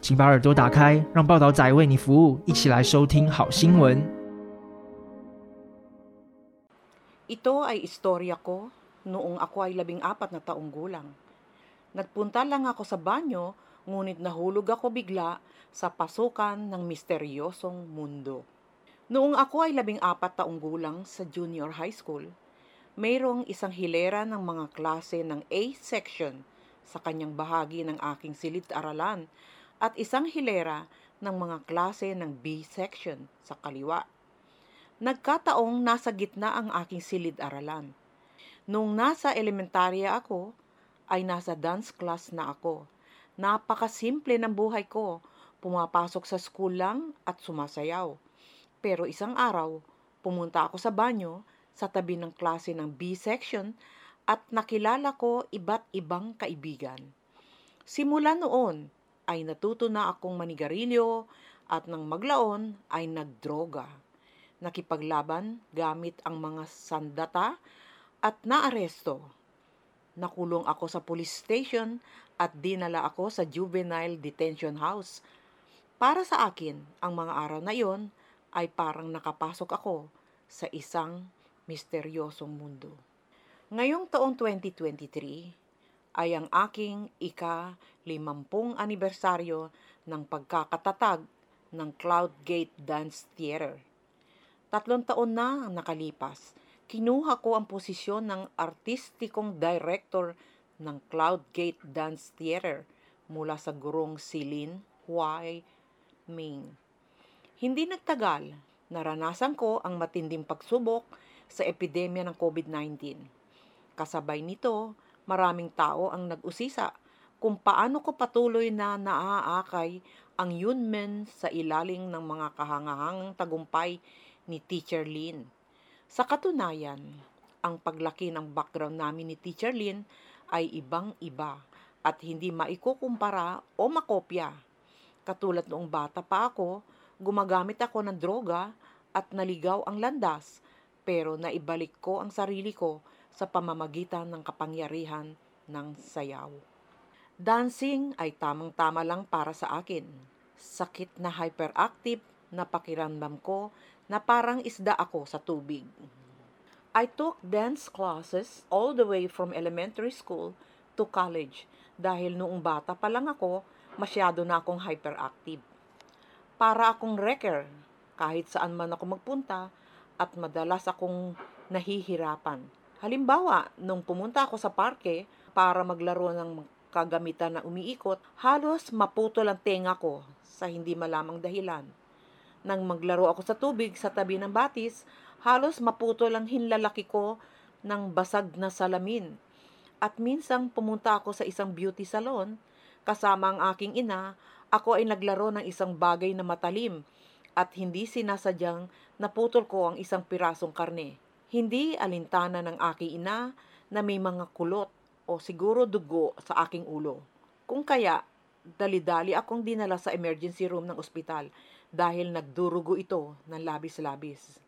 请把耳朵打开，让报道仔为你服务，一起来收听好新闻。 Ito ay istorya ko noong ako ay labing apat na taong gulang. Nagpunta lang ako sa banyo, ngunit nahulog ako bigla sa pasukan ng misteryosong mundo. Noong ako ay labing apat taong gulang sa junior high school, mayroong isang hilera ng mga klase ng A section sa kanyang bahagi ng aking silid-aralan at isang hilera ng mga klase ng B section sa kaliwa. Nagkataong nasa gitna ang aking silid-aralan. Nung nasa elementarya ako, ay nasa dance class na ako. Napakasimple ng buhay ko. Pumapasok sa school lang at sumasayaw. Pero isang araw, pumunta ako sa banyo sa tabi ng klase ng B section at nakilala ko iba't ibang kaibigan. Simula noon ay natuto na akong manigarilyo at nang maglaon ay nagdroga nakipaglaban gamit ang mga sandata at naaresto. Nakulong ako sa police station at dinala ako sa juvenile detention house. Para sa akin, ang mga araw na iyon ay parang nakapasok ako sa isang misteryosong mundo. Ngayong taong 2023 ay ang aking ika-limampung anibersaryo ng pagkakatatag ng Cloudgate Dance Theater. Tatlong taon na ang nakalipas, kinuha ko ang posisyon ng artistikong director ng Cloudgate Dance Theater mula sa gurong Silin Huay Ming. Hindi nagtagal, naranasan ko ang matinding pagsubok sa epidemya ng COVID-19. Kasabay nito, maraming tao ang nag-usisa kung paano ko patuloy na naaakay ang Yunmen sa ilaling ng mga kahangahangang tagumpay ni Teacher Lin. Sa katunayan, ang paglaki ng background namin ni Teacher Lin ay ibang-iba at hindi maikukumpara o makopya. Katulad noong bata pa ako, gumagamit ako ng droga at naligaw ang landas, pero naibalik ko ang sarili ko sa pamamagitan ng kapangyarihan ng sayaw. Dancing ay tamang-tama lang para sa akin. Sakit na hyperactive na pakiramdam ko na parang isda ako sa tubig. I took dance classes all the way from elementary school to college dahil noong bata pa lang ako, masyado na akong hyperactive. Para akong wrecker kahit saan man ako magpunta at madalas akong nahihirapan. Halimbawa, nung pumunta ako sa parke para maglaro ng kagamitan na umiikot, halos maputol ang tenga ko sa hindi malamang dahilan. Nang maglaro ako sa tubig sa tabi ng batis, halos maputol ang hinlalaki ko ng basag na salamin. At minsang pumunta ako sa isang beauty salon, kasama ang aking ina, ako ay naglaro ng isang bagay na matalim at hindi sinasadyang naputol ko ang isang pirasong karne. Hindi alintana ng aking ina na may mga kulot o siguro dugo sa aking ulo. Kung kaya, dali-dali akong dinala sa emergency room ng ospital dahil nagdurugo ito ng labis-labis.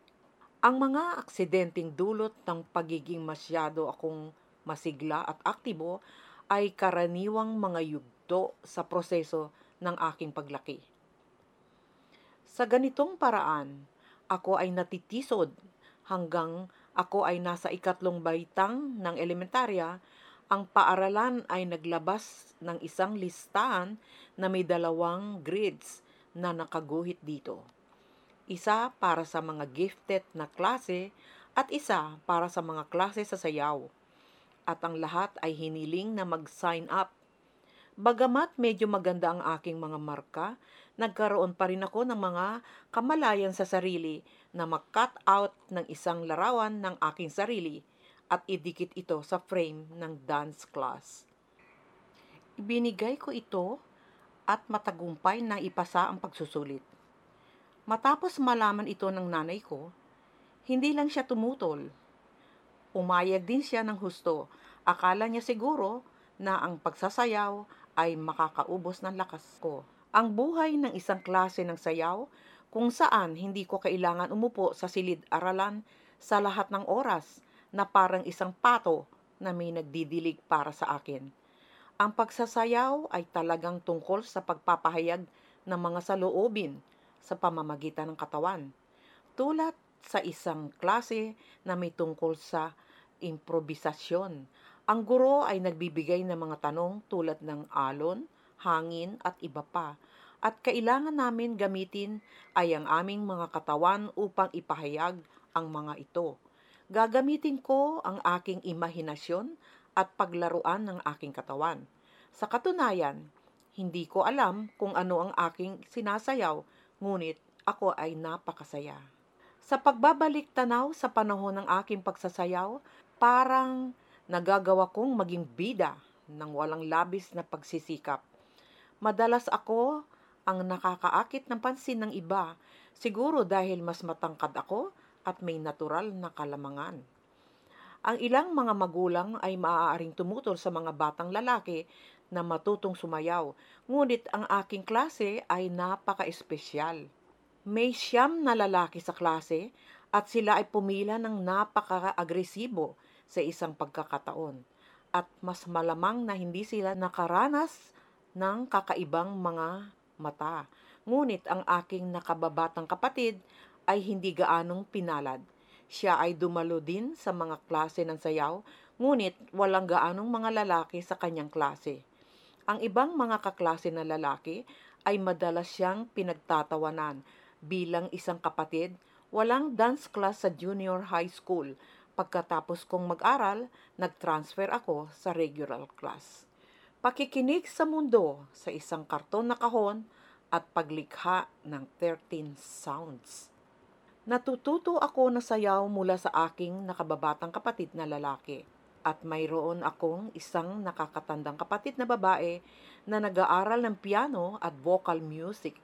Ang mga aksidenteng dulot ng pagiging masyado akong masigla at aktibo ay karaniwang mga yugto sa proseso ng aking paglaki. Sa ganitong paraan, ako ay natitisod hanggang ako ay nasa ikatlong baitang ng elementarya, ang paaralan ay naglabas ng isang listahan na may dalawang grids na nakaguhit dito. Isa para sa mga gifted na klase at isa para sa mga klase sa sayaw. At ang lahat ay hiniling na mag-sign up. Bagamat medyo maganda ang aking mga marka, nagkaroon pa rin ako ng mga kamalayan sa sarili na mag-cut out ng isang larawan ng aking sarili at idikit ito sa frame ng dance class. Ibinigay ko ito at matagumpay na ipasa ang pagsusulit. Matapos malaman ito ng nanay ko, hindi lang siya tumutol. Umayag din siya ng husto. Akala niya siguro na ang pagsasayaw ay makakaubos ng lakas ko. Ang buhay ng isang klase ng sayaw kung saan hindi ko kailangan umupo sa silid-aralan sa lahat ng oras na parang isang pato na may nagdidilig para sa akin. Ang pagsasayaw ay talagang tungkol sa pagpapahayag ng mga saloobin sa pamamagitan ng katawan. Tulad sa isang klase na may tungkol sa improvisasyon. Ang guro ay nagbibigay ng mga tanong tulad ng alon, hangin at iba pa. At kailangan namin gamitin ay ang aming mga katawan upang ipahayag ang mga ito. Gagamitin ko ang aking imahinasyon at paglaruan ng aking katawan. Sa katunayan, hindi ko alam kung ano ang aking sinasayaw, ngunit ako ay napakasaya. Sa pagbabalik tanaw sa panahon ng aking pagsasayaw, parang nagagawa kong maging bida ng walang labis na pagsisikap. Madalas ako ang nakakaakit ng pansin ng iba, siguro dahil mas matangkad ako at may natural na kalamangan. Ang ilang mga magulang ay maaaring tumutol sa mga batang lalaki na matutong sumayaw, ngunit ang aking klase ay napaka-espesyal. May siyam na lalaki sa klase at sila ay pumila ng napaka-agresibo sa isang pagkakataon. At mas malamang na hindi sila nakaranas ng kakaibang mga mata. Ngunit ang aking nakababatang kapatid ay hindi gaanong pinalad. Siya ay dumalo din sa mga klase ng sayaw, ngunit walang gaanong mga lalaki sa kanyang klase. Ang ibang mga kaklase na lalaki ay madalas siyang pinagtatawanan bilang isang kapatid, walang dance class sa junior high school. Pagkatapos kong mag-aral, nag-transfer ako sa regular class. Pakikinig sa mundo sa isang karton na kahon at paglikha ng 13 sounds. Natututo ako na sayaw mula sa aking nakababatang kapatid na lalaki. At mayroon akong isang nakakatandang kapatid na babae na nag-aaral ng piano at vocal music.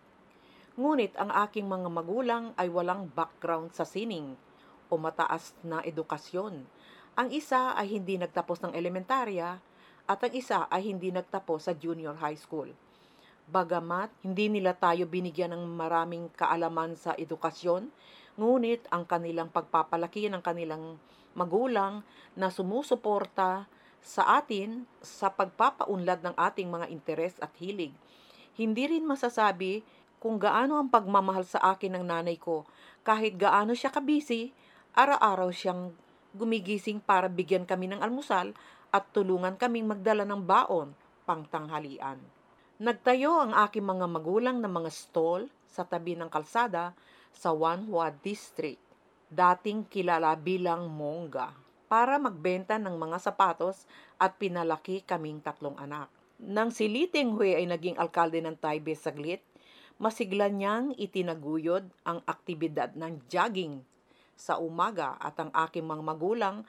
Ngunit ang aking mga magulang ay walang background sa sining o mataas na edukasyon. Ang isa ay hindi nagtapos ng elementarya at ang isa ay hindi nagtapos sa junior high school. Bagamat hindi nila tayo binigyan ng maraming kaalaman sa edukasyon, ngunit ang kanilang pagpapalaki ng kanilang magulang na sumusuporta sa atin sa pagpapaunlad ng ating mga interes at hilig. Hindi rin masasabi kung gaano ang pagmamahal sa akin ng nanay ko. Kahit gaano siya kabisi, araw-araw siyang gumigising para bigyan kami ng almusal at tulungan kaming magdala ng baon pangtanghalian. Nagtayo ang aking mga magulang ng mga stall sa tabi ng kalsada sa Wanhua District, dating kilala bilang Monga, para magbenta ng mga sapatos at pinalaki kaming tatlong anak. Nang si Li Tenghui ay naging alkalde ng Taipei saglit, masigla niyang itinaguyod ang aktibidad ng jogging sa umaga at ang aking mga magulang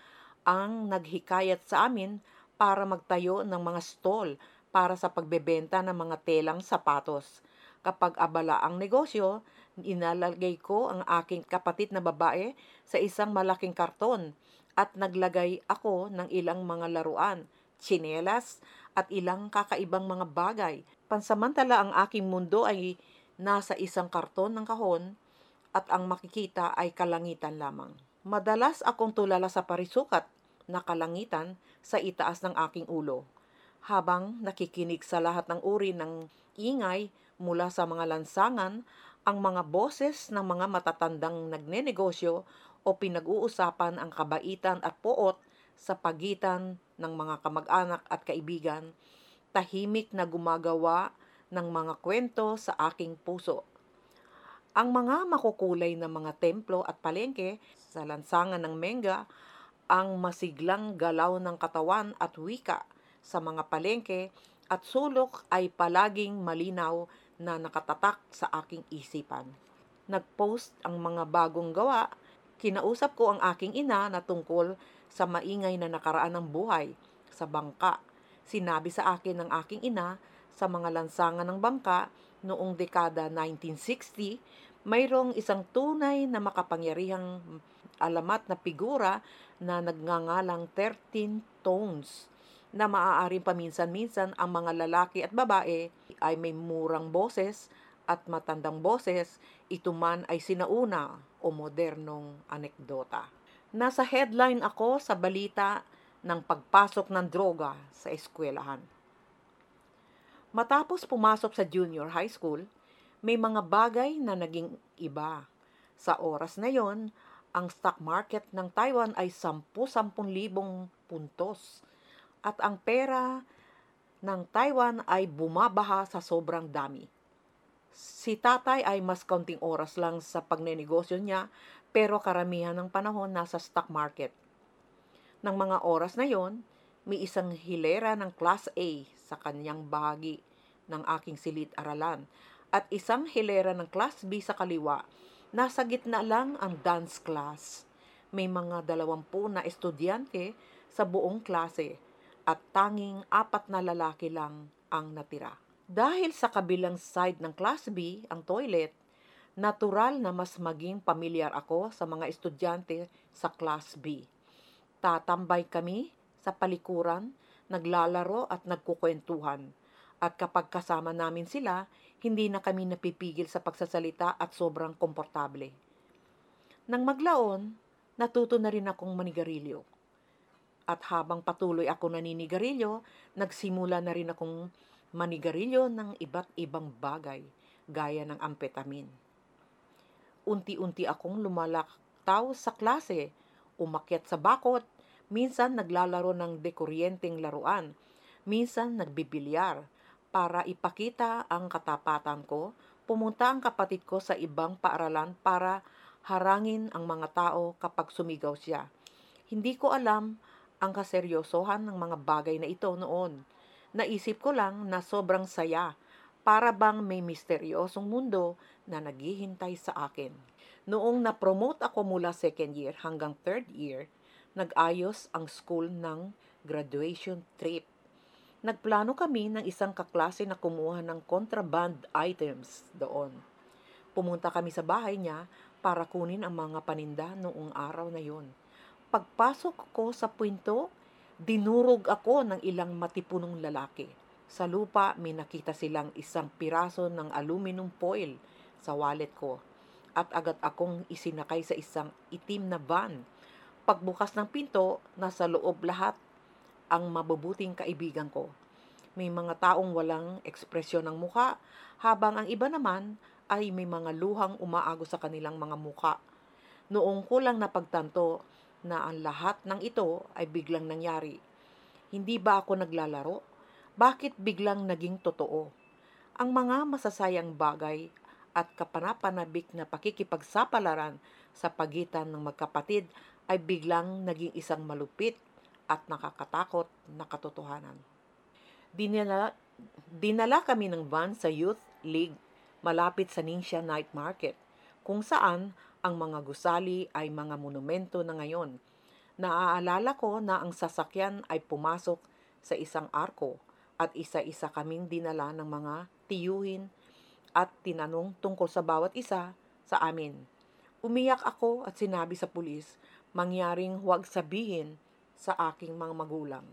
ang naghikayat sa amin para magtayo ng mga stall para sa pagbebenta ng mga telang sapatos. Kapag abala ang negosyo, Inalalagay ko ang aking kapatid na babae sa isang malaking karton at naglagay ako ng ilang mga laruan, tsinelas at ilang kakaibang mga bagay. Pansamantala ang aking mundo ay nasa isang karton ng kahon at ang makikita ay kalangitan lamang. Madalas akong tulala sa parisukat na kalangitan sa itaas ng aking ulo habang nakikinig sa lahat ng uri ng ingay mula sa mga lansangan ang mga boses ng mga matatandang nagnenegosyo o pinag-uusapan ang kabaitan at poot sa pagitan ng mga kamag-anak at kaibigan, tahimik na gumagawa ng mga kwento sa aking puso. Ang mga makukulay na mga templo at palengke sa lansangan ng Menga, ang masiglang galaw ng katawan at wika sa mga palengke at sulok ay palaging malinaw na nakatatak sa aking isipan. Nag-post ang mga bagong gawa, kinausap ko ang aking ina na tungkol sa maingay na nakaraan ng buhay sa bangka. Sinabi sa akin ng aking ina sa mga lansangan ng bangka noong dekada 1960, mayroong isang tunay na makapangyarihang alamat na figura na nagngangalang 13 tones na maaaring paminsan-minsan ang mga lalaki at babae ay may murang boses at matandang boses, ito man ay sinauna o modernong anekdota. Nasa headline ako sa balita ng pagpasok ng droga sa eskwelahan. Matapos pumasok sa junior high school, may mga bagay na naging iba. Sa oras na yon, ang stock market ng Taiwan ay 10-10,000 puntos at ang pera ng Taiwan ay bumabaha sa sobrang dami. Si tatay ay mas kaunting oras lang sa pagnenegosyo niya pero karamihan ng panahon nasa stock market. Nang mga oras na yon, may isang hilera ng Class A sa kanyang bahagi ng aking silid-aralan at isang hilera ng Class B sa kaliwa. Nasa gitna lang ang dance class. May mga dalawampu na estudyante sa buong klase at tanging apat na lalaki lang ang natira. Dahil sa kabilang side ng Class B, ang toilet, natural na mas maging pamilyar ako sa mga estudyante sa Class B. Tatambay kami sa palikuran, naglalaro at nagkukwentuhan. At kapag kasama namin sila, hindi na kami napipigil sa pagsasalita at sobrang komportable. Nang maglaon, natuto na rin akong manigarilyo. At habang patuloy ako naninigarilyo, nagsimula na rin akong manigarilyo ng iba't ibang bagay gaya ng amphetamine. Unti-unti akong lumalaktaw sa klase, umakyat sa bakot, minsan naglalaro ng dekuryenteng laruan, minsan nagbibilyar. Para ipakita ang katapatan ko, pumunta ang kapatid ko sa ibang paaralan para harangin ang mga tao kapag sumigaw siya. Hindi ko alam ang kaseryosohan ng mga bagay na ito noon Naisip ko lang na sobrang saya, para bang may misteryosong mundo na naghihintay sa akin. Noong na-promote ako mula second year hanggang third year, nag-ayos ang school ng graduation trip. Nagplano kami ng isang kaklase na kumuha ng contraband items doon. Pumunta kami sa bahay niya para kunin ang mga paninda noong araw na yon. Pagpasok ko sa pinto, Dinurog ako ng ilang matipunong lalaki. Sa lupa, may nakita silang isang piraso ng aluminum foil sa wallet ko at agad akong isinakay sa isang itim na van. Pagbukas ng pinto, nasa loob lahat ang mabubuting kaibigan ko. May mga taong walang ekspresyon ng muka, habang ang iba naman ay may mga luhang umaago sa kanilang mga muka. Noong ko lang napagtanto na ang lahat ng ito ay biglang nangyari. Hindi ba ako naglalaro? Bakit biglang naging totoo? Ang mga masasayang bagay at kapanapanabik na pakikipagsapalaran sa pagitan ng magkapatid ay biglang naging isang malupit at nakakatakot na katotohanan. Dinala, dinala kami ng van sa Youth League malapit sa Ningxia Night Market, kung saan ang mga gusali ay mga monumento na ngayon. Naaalala ko na ang sasakyan ay pumasok sa isang arko at isa-isa kaming dinala ng mga tiyuhin at tinanong tungkol sa bawat isa sa amin. Umiyak ako at sinabi sa pulis, mangyaring huwag sabihin sa aking mga magulang.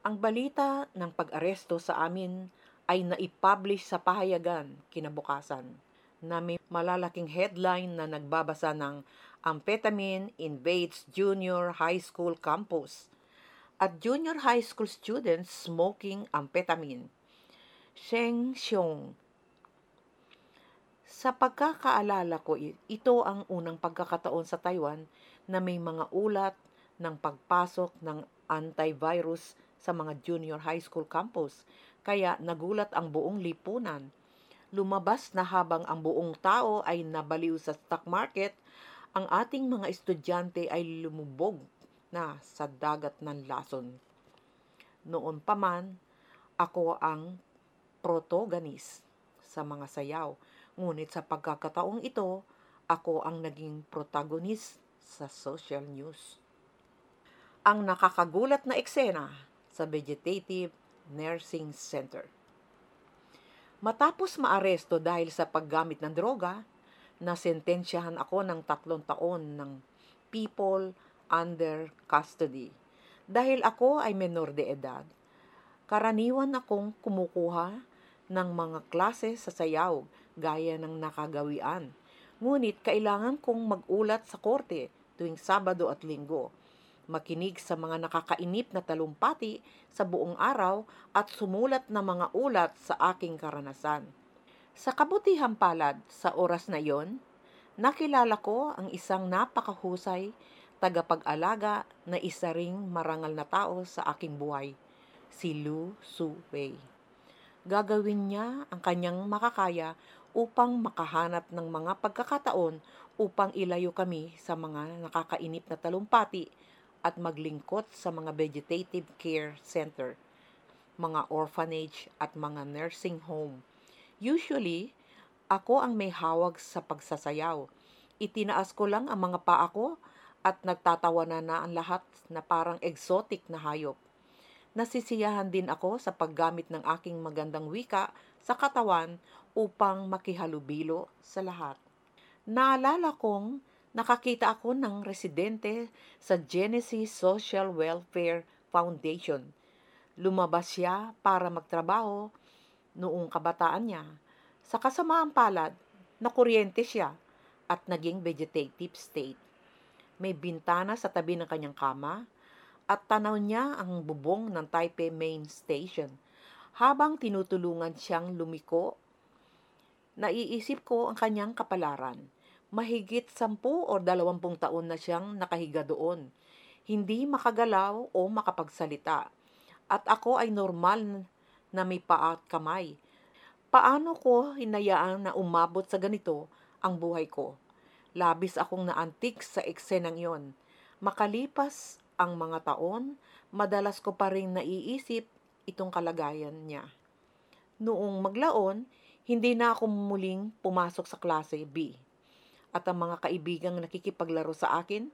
Ang balita ng pag-aresto sa amin ay naipublish sa pahayagan kinabukasan na may malalaking headline na nagbabasa ng Amphetamine Invades Junior High School Campus at Junior High School students smoking amphetamine. Sheng Xiong Sa pagkakaalala ko, ito ang unang pagkakataon sa Taiwan na may mga ulat ng pagpasok ng antivirus sa mga junior high school campus. Kaya nagulat ang buong lipunan lumabas na habang ang buong tao ay nabaliw sa stock market, ang ating mga estudyante ay lumubog na sa dagat ng lason. Noon pa man, ako ang protagonist sa mga sayaw. Ngunit sa pagkakataong ito, ako ang naging protagonist sa social news. Ang nakakagulat na eksena sa Vegetative Nursing Center. Matapos maaresto dahil sa paggamit ng droga, nasentensyahan ako ng tatlong taon ng people under custody. Dahil ako ay menor de edad, karaniwan akong kumukuha ng mga klase sa sayaw gaya ng nakagawian. Ngunit kailangan kong magulat sa korte tuwing Sabado at Linggo makinig sa mga nakakainip na talumpati sa buong araw at sumulat ng mga ulat sa aking karanasan. Sa kabutihang palad sa oras na iyon, nakilala ko ang isang napakahusay tagapag-alaga na isa ring marangal na tao sa aking buhay, si Lu Su Wei. Gagawin niya ang kanyang makakaya upang makahanap ng mga pagkakataon upang ilayo kami sa mga nakakainip na talumpati at maglingkot sa mga vegetative care center, mga orphanage at mga nursing home. Usually, ako ang may hawag sa pagsasayaw. Itinaas ko lang ang mga paa ko at nagtatawanan na ang lahat na parang exotic na hayop. Nasisiyahan din ako sa paggamit ng aking magandang wika sa katawan upang makihalubilo sa lahat. Naalala kong nakakita ako ng residente sa Genesis Social Welfare Foundation. Lumabas siya para magtrabaho noong kabataan niya. Sa kasamaang palad, nakuryente siya at naging vegetative state. May bintana sa tabi ng kanyang kama at tanaw niya ang bubong ng Taipei Main Station. Habang tinutulungan siyang lumiko, naiisip ko ang kanyang kapalaran mahigit sampu o dalawampung taon na siyang nakahiga doon. Hindi makagalaw o makapagsalita. At ako ay normal na may paa at kamay. Paano ko hinayaan na umabot sa ganito ang buhay ko? Labis akong naantik sa eksenang yon. Makalipas ang mga taon, madalas ko pa rin naiisip itong kalagayan niya. Noong maglaon, hindi na ako muling pumasok sa klase B at ang mga kaibigang nakikipaglaro sa akin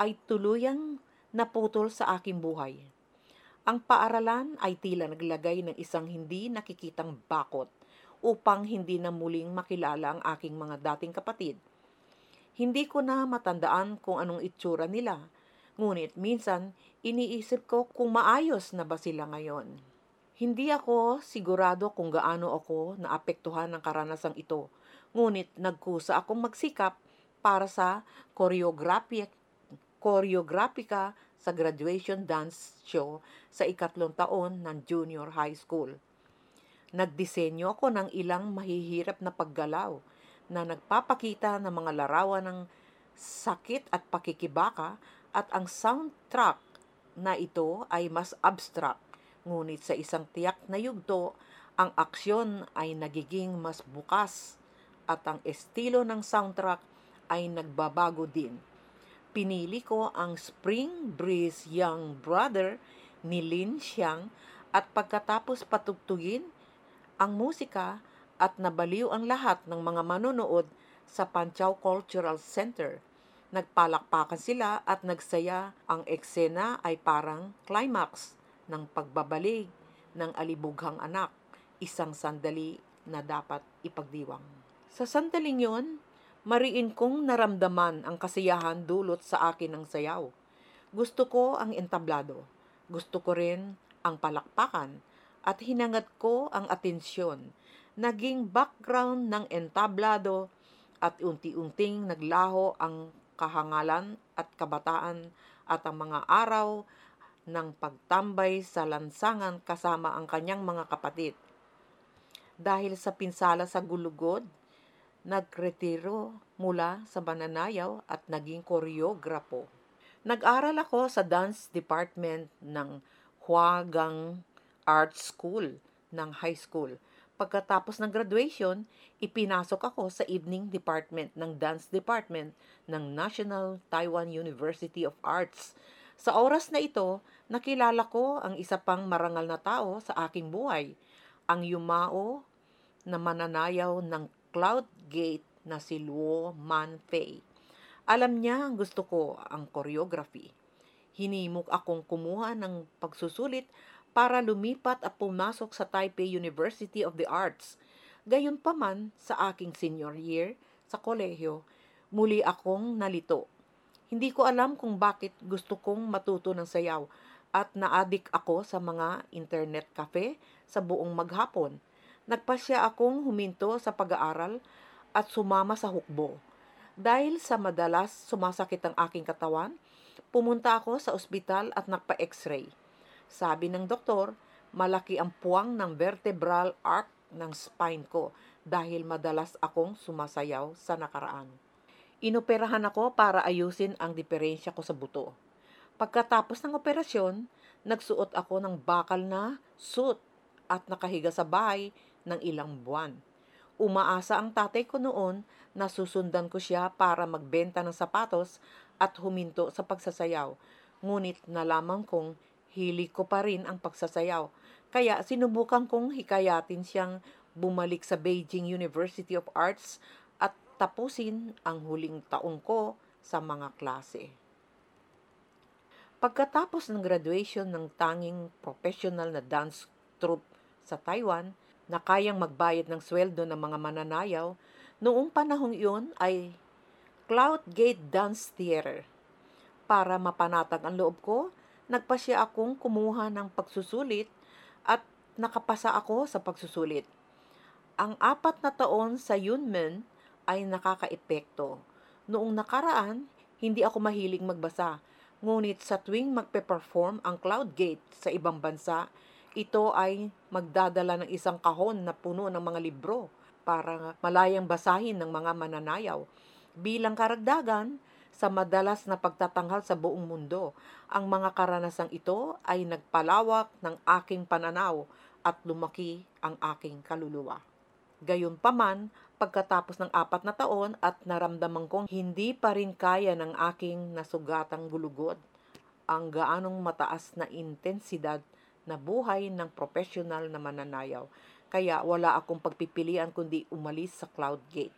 ay tuluyang naputol sa aking buhay. Ang paaralan ay tila naglagay ng isang hindi nakikitang bakot upang hindi na muling makilala ang aking mga dating kapatid. Hindi ko na matandaan kung anong itsura nila, ngunit minsan iniisip ko kung maayos na ba sila ngayon. Hindi ako sigurado kung gaano ako naapektuhan ng karanasang ito, ngunit nagkusa akong magsikap para sa choreography, choreographica sa graduation dance show sa ikatlong taon ng junior high school. Nagdisenyo ako ng ilang mahihirap na paggalaw na nagpapakita ng mga larawan ng sakit at pakikibaka at ang soundtrack na ito ay mas abstract. Ngunit sa isang tiyak na yugto, ang aksyon ay nagiging mas bukas at ang estilo ng soundtrack ay nagbabago din. Pinili ko ang Spring Breeze Young Brother ni Lin Xiang at pagkatapos patugtugin ang musika at nabaliw ang lahat ng mga manonood sa Panchao Cultural Center. Nagpalakpakan sila at nagsaya. Ang eksena ay parang climax ng pagbabalik ng alibughang anak, isang sandali na dapat ipagdiwang. Sa sandaling yon, mariin kong naramdaman ang kasiyahan dulot sa akin ng sayaw. Gusto ko ang entablado. Gusto ko rin ang palakpakan at hinangad ko ang atensyon. Naging background ng entablado at unti-unting naglaho ang kahangalan at kabataan at ang mga araw ng pagtambay sa lansangan kasama ang kanyang mga kapatid. Dahil sa pinsala sa gulugod, nagretiro mula sa mananayaw at naging koreograpo. Nag-aral ako sa dance department ng Huagang Art School ng high school. Pagkatapos ng graduation, ipinasok ako sa evening department ng dance department ng National Taiwan University of Arts. Sa oras na ito, nakilala ko ang isa pang marangal na tao sa aking buhay, ang yumao na mananayaw ng Cloud Gate na si Luo Manfei. Alam niya ang gusto ko, ang choreography. Hinimok akong kumuha ng pagsusulit para lumipat at pumasok sa Taipei University of the Arts. Gayon pa man, sa aking senior year, sa kolehiyo, muli akong nalito. Hindi ko alam kung bakit gusto kong matuto ng sayaw at naadik ako sa mga internet cafe sa buong maghapon. Nagpasya akong huminto sa pag-aaral at sumama sa hukbo. Dahil sa madalas sumasakit ang aking katawan, pumunta ako sa ospital at nagpa-x-ray. Sabi ng doktor, malaki ang puwang ng vertebral arc ng spine ko dahil madalas akong sumasayaw sa nakaraan. Inoperahan ako para ayusin ang diferensya ko sa buto. Pagkatapos ng operasyon, nagsuot ako ng bakal na suit at nakahiga sa bahay ng ilang buwan. Umaasa ang tatay ko noon na susundan ko siya para magbenta ng sapatos at huminto sa pagsasayaw. Ngunit nalaman kong hili ko pa rin ang pagsasayaw. Kaya sinubukan kong hikayatin siyang bumalik sa Beijing University of Arts at tapusin ang huling taong ko sa mga klase. Pagkatapos ng graduation ng tanging professional na dance troupe sa Taiwan, na kayang magbayad ng sweldo ng mga mananayaw, noong panahong iyon ay Cloud Gate Dance Theater. Para mapanatag ang loob ko, nagpasya akong kumuha ng pagsusulit at nakapasa ako sa pagsusulit. Ang apat na taon sa Yunmen ay nakakaepekto. Noong nakaraan, hindi ako mahilig magbasa, ngunit sa tuwing magpe-perform ang Cloud Gate sa ibang bansa, ito ay magdadala ng isang kahon na puno ng mga libro para malayang basahin ng mga mananayaw. Bilang karagdagan, sa madalas na pagtatanghal sa buong mundo, ang mga karanasang ito ay nagpalawak ng aking pananaw at lumaki ang aking kaluluwa. Gayunpaman, pagkatapos ng apat na taon at naramdaman kong hindi pa rin kaya ng aking nasugatang gulugod ang gaanong mataas na intensidad na buhay ng professional na mananayaw. Kaya wala akong pagpipilian kundi umalis sa Cloud Gate.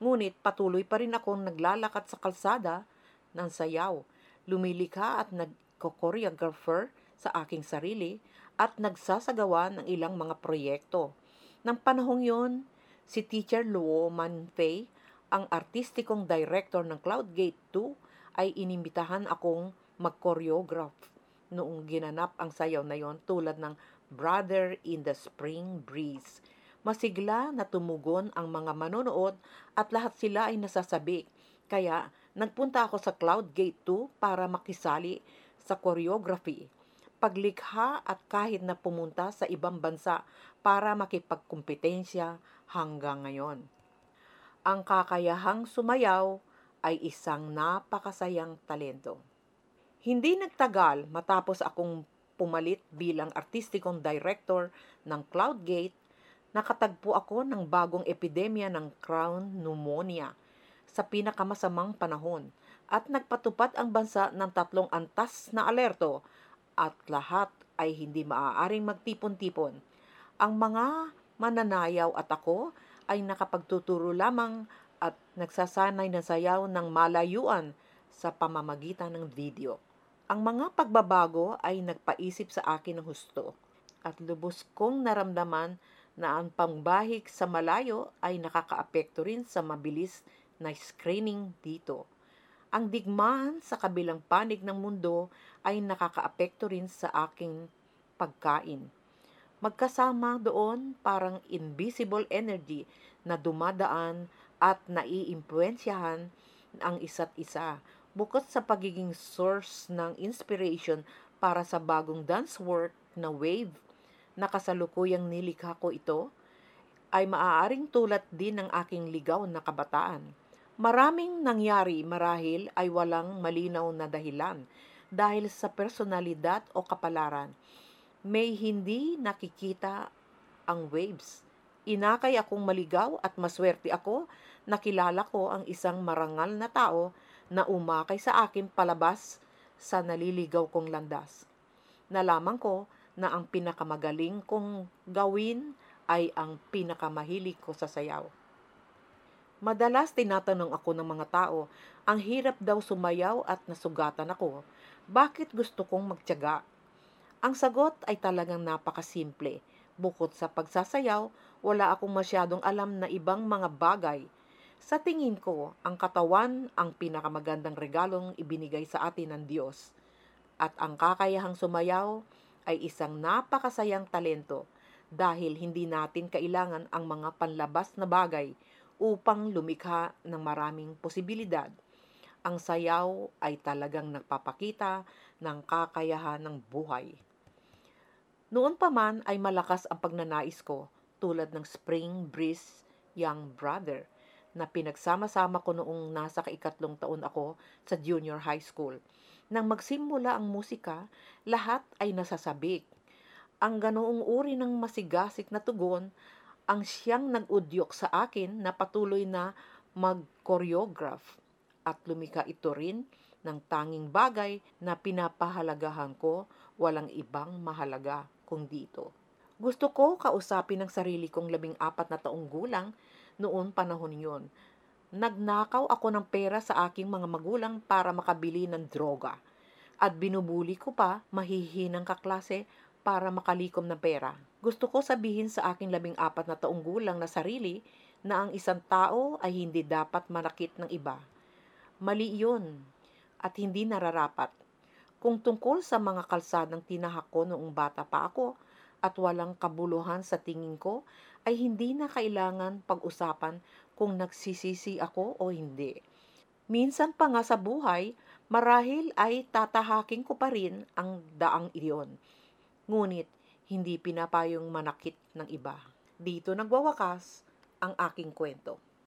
Ngunit patuloy pa rin akong naglalakad sa kalsada ng sayaw. Lumilikha at nagko-choreographer sa aking sarili at nagsasagawa ng ilang mga proyekto. Nang panahong yon, si Teacher Luo Manfei, ang artistikong director ng Cloud Gate 2, ay inimbitahan akong mag-choreograph noong ginanap ang sayaw na yon tulad ng Brother in the Spring Breeze. Masigla na tumugon ang mga manonood at lahat sila ay nasasabi. Kaya nagpunta ako sa Cloud Gate 2 para makisali sa choreography, paglikha at kahit na pumunta sa ibang bansa para makipagkumpetensya hanggang ngayon. Ang kakayahang sumayaw ay isang napakasayang talento. Hindi nagtagal matapos akong pumalit bilang artistikong director ng Cloudgate, nakatagpo ako ng bagong epidemya ng crown pneumonia sa pinakamasamang panahon at nagpatupad ang bansa ng tatlong antas na alerto at lahat ay hindi maaaring magtipon-tipon. Ang mga mananayaw at ako ay nakapagtuturo lamang at nagsasanay ng sayaw ng malayuan sa pamamagitan ng video. Ang mga pagbabago ay nagpaisip sa akin ng husto at lubos kong naramdaman na ang pambahik sa malayo ay nakakaapekto rin sa mabilis na screening dito. Ang digmaan sa kabilang panig ng mundo ay nakakaapekto rin sa aking pagkain. Magkasama doon parang invisible energy na dumadaan at naiimpluensyahan ang isa't isa bukod sa pagiging source ng inspiration para sa bagong dance work na wave na kasalukuyang nilikha ko ito, ay maaaring tulad din ng aking ligaw na kabataan. Maraming nangyari marahil ay walang malinaw na dahilan dahil sa personalidad o kapalaran. May hindi nakikita ang waves. Inakay akong maligaw at maswerte ako nakilala ko ang isang marangal na tao na umakay sa akin palabas sa naliligaw kong landas. Nalaman ko na ang pinakamagaling kong gawin ay ang pinakamahilig ko sa sayaw. Madalas tinatanong ako ng mga tao, ang hirap daw sumayaw at nasugatan ako. Bakit gusto kong magtyaga? Ang sagot ay talagang napakasimple. Bukod sa pagsasayaw, wala akong masyadong alam na ibang mga bagay Sa tingin ko, ang katawan ang pinakamagandang regalong ibinigay sa atin ng Diyos. At ang kakayahang sumayaw ay isang napakasayang talento dahil hindi natin kailangan ang mga panlabas na bagay upang lumikha ng maraming posibilidad. Ang sayaw ay talagang nagpapakita ng kakayahan ng buhay. Noon pa man ay malakas ang pagnanais ko tulad ng Spring Breeze Young Brother na pinagsama-sama ko noong nasa kaikatlong taon ako sa junior high school. Nang magsimula ang musika, lahat ay nasasabik. Ang ganoong uri ng masigasik na tugon ang siyang nag-udyok sa akin na patuloy na mag-choreograph at lumika ito rin ng tanging bagay na pinapahalagahan ko walang ibang mahalaga kung dito. Gusto ko kausapin ang sarili kong labing apat na taong gulang noon panahon yon. Nagnakaw ako ng pera sa aking mga magulang para makabili ng droga. At binubuli ko pa mahihinang kaklase para makalikom ng pera. Gusto ko sabihin sa aking labing apat na taong gulang na sarili na ang isang tao ay hindi dapat manakit ng iba. Mali yun at hindi nararapat. Kung tungkol sa mga kalsadang tinahak ko noong bata pa ako at walang kabuluhan sa tingin ko, ay hindi na kailangan pag-usapan kung nagsisisi ako o hindi. Minsan pa nga sa buhay, marahil ay tatahaking ko pa rin ang daang iyon. Ngunit, hindi pinapayong manakit ng iba. Dito nagwawakas ang aking kwento.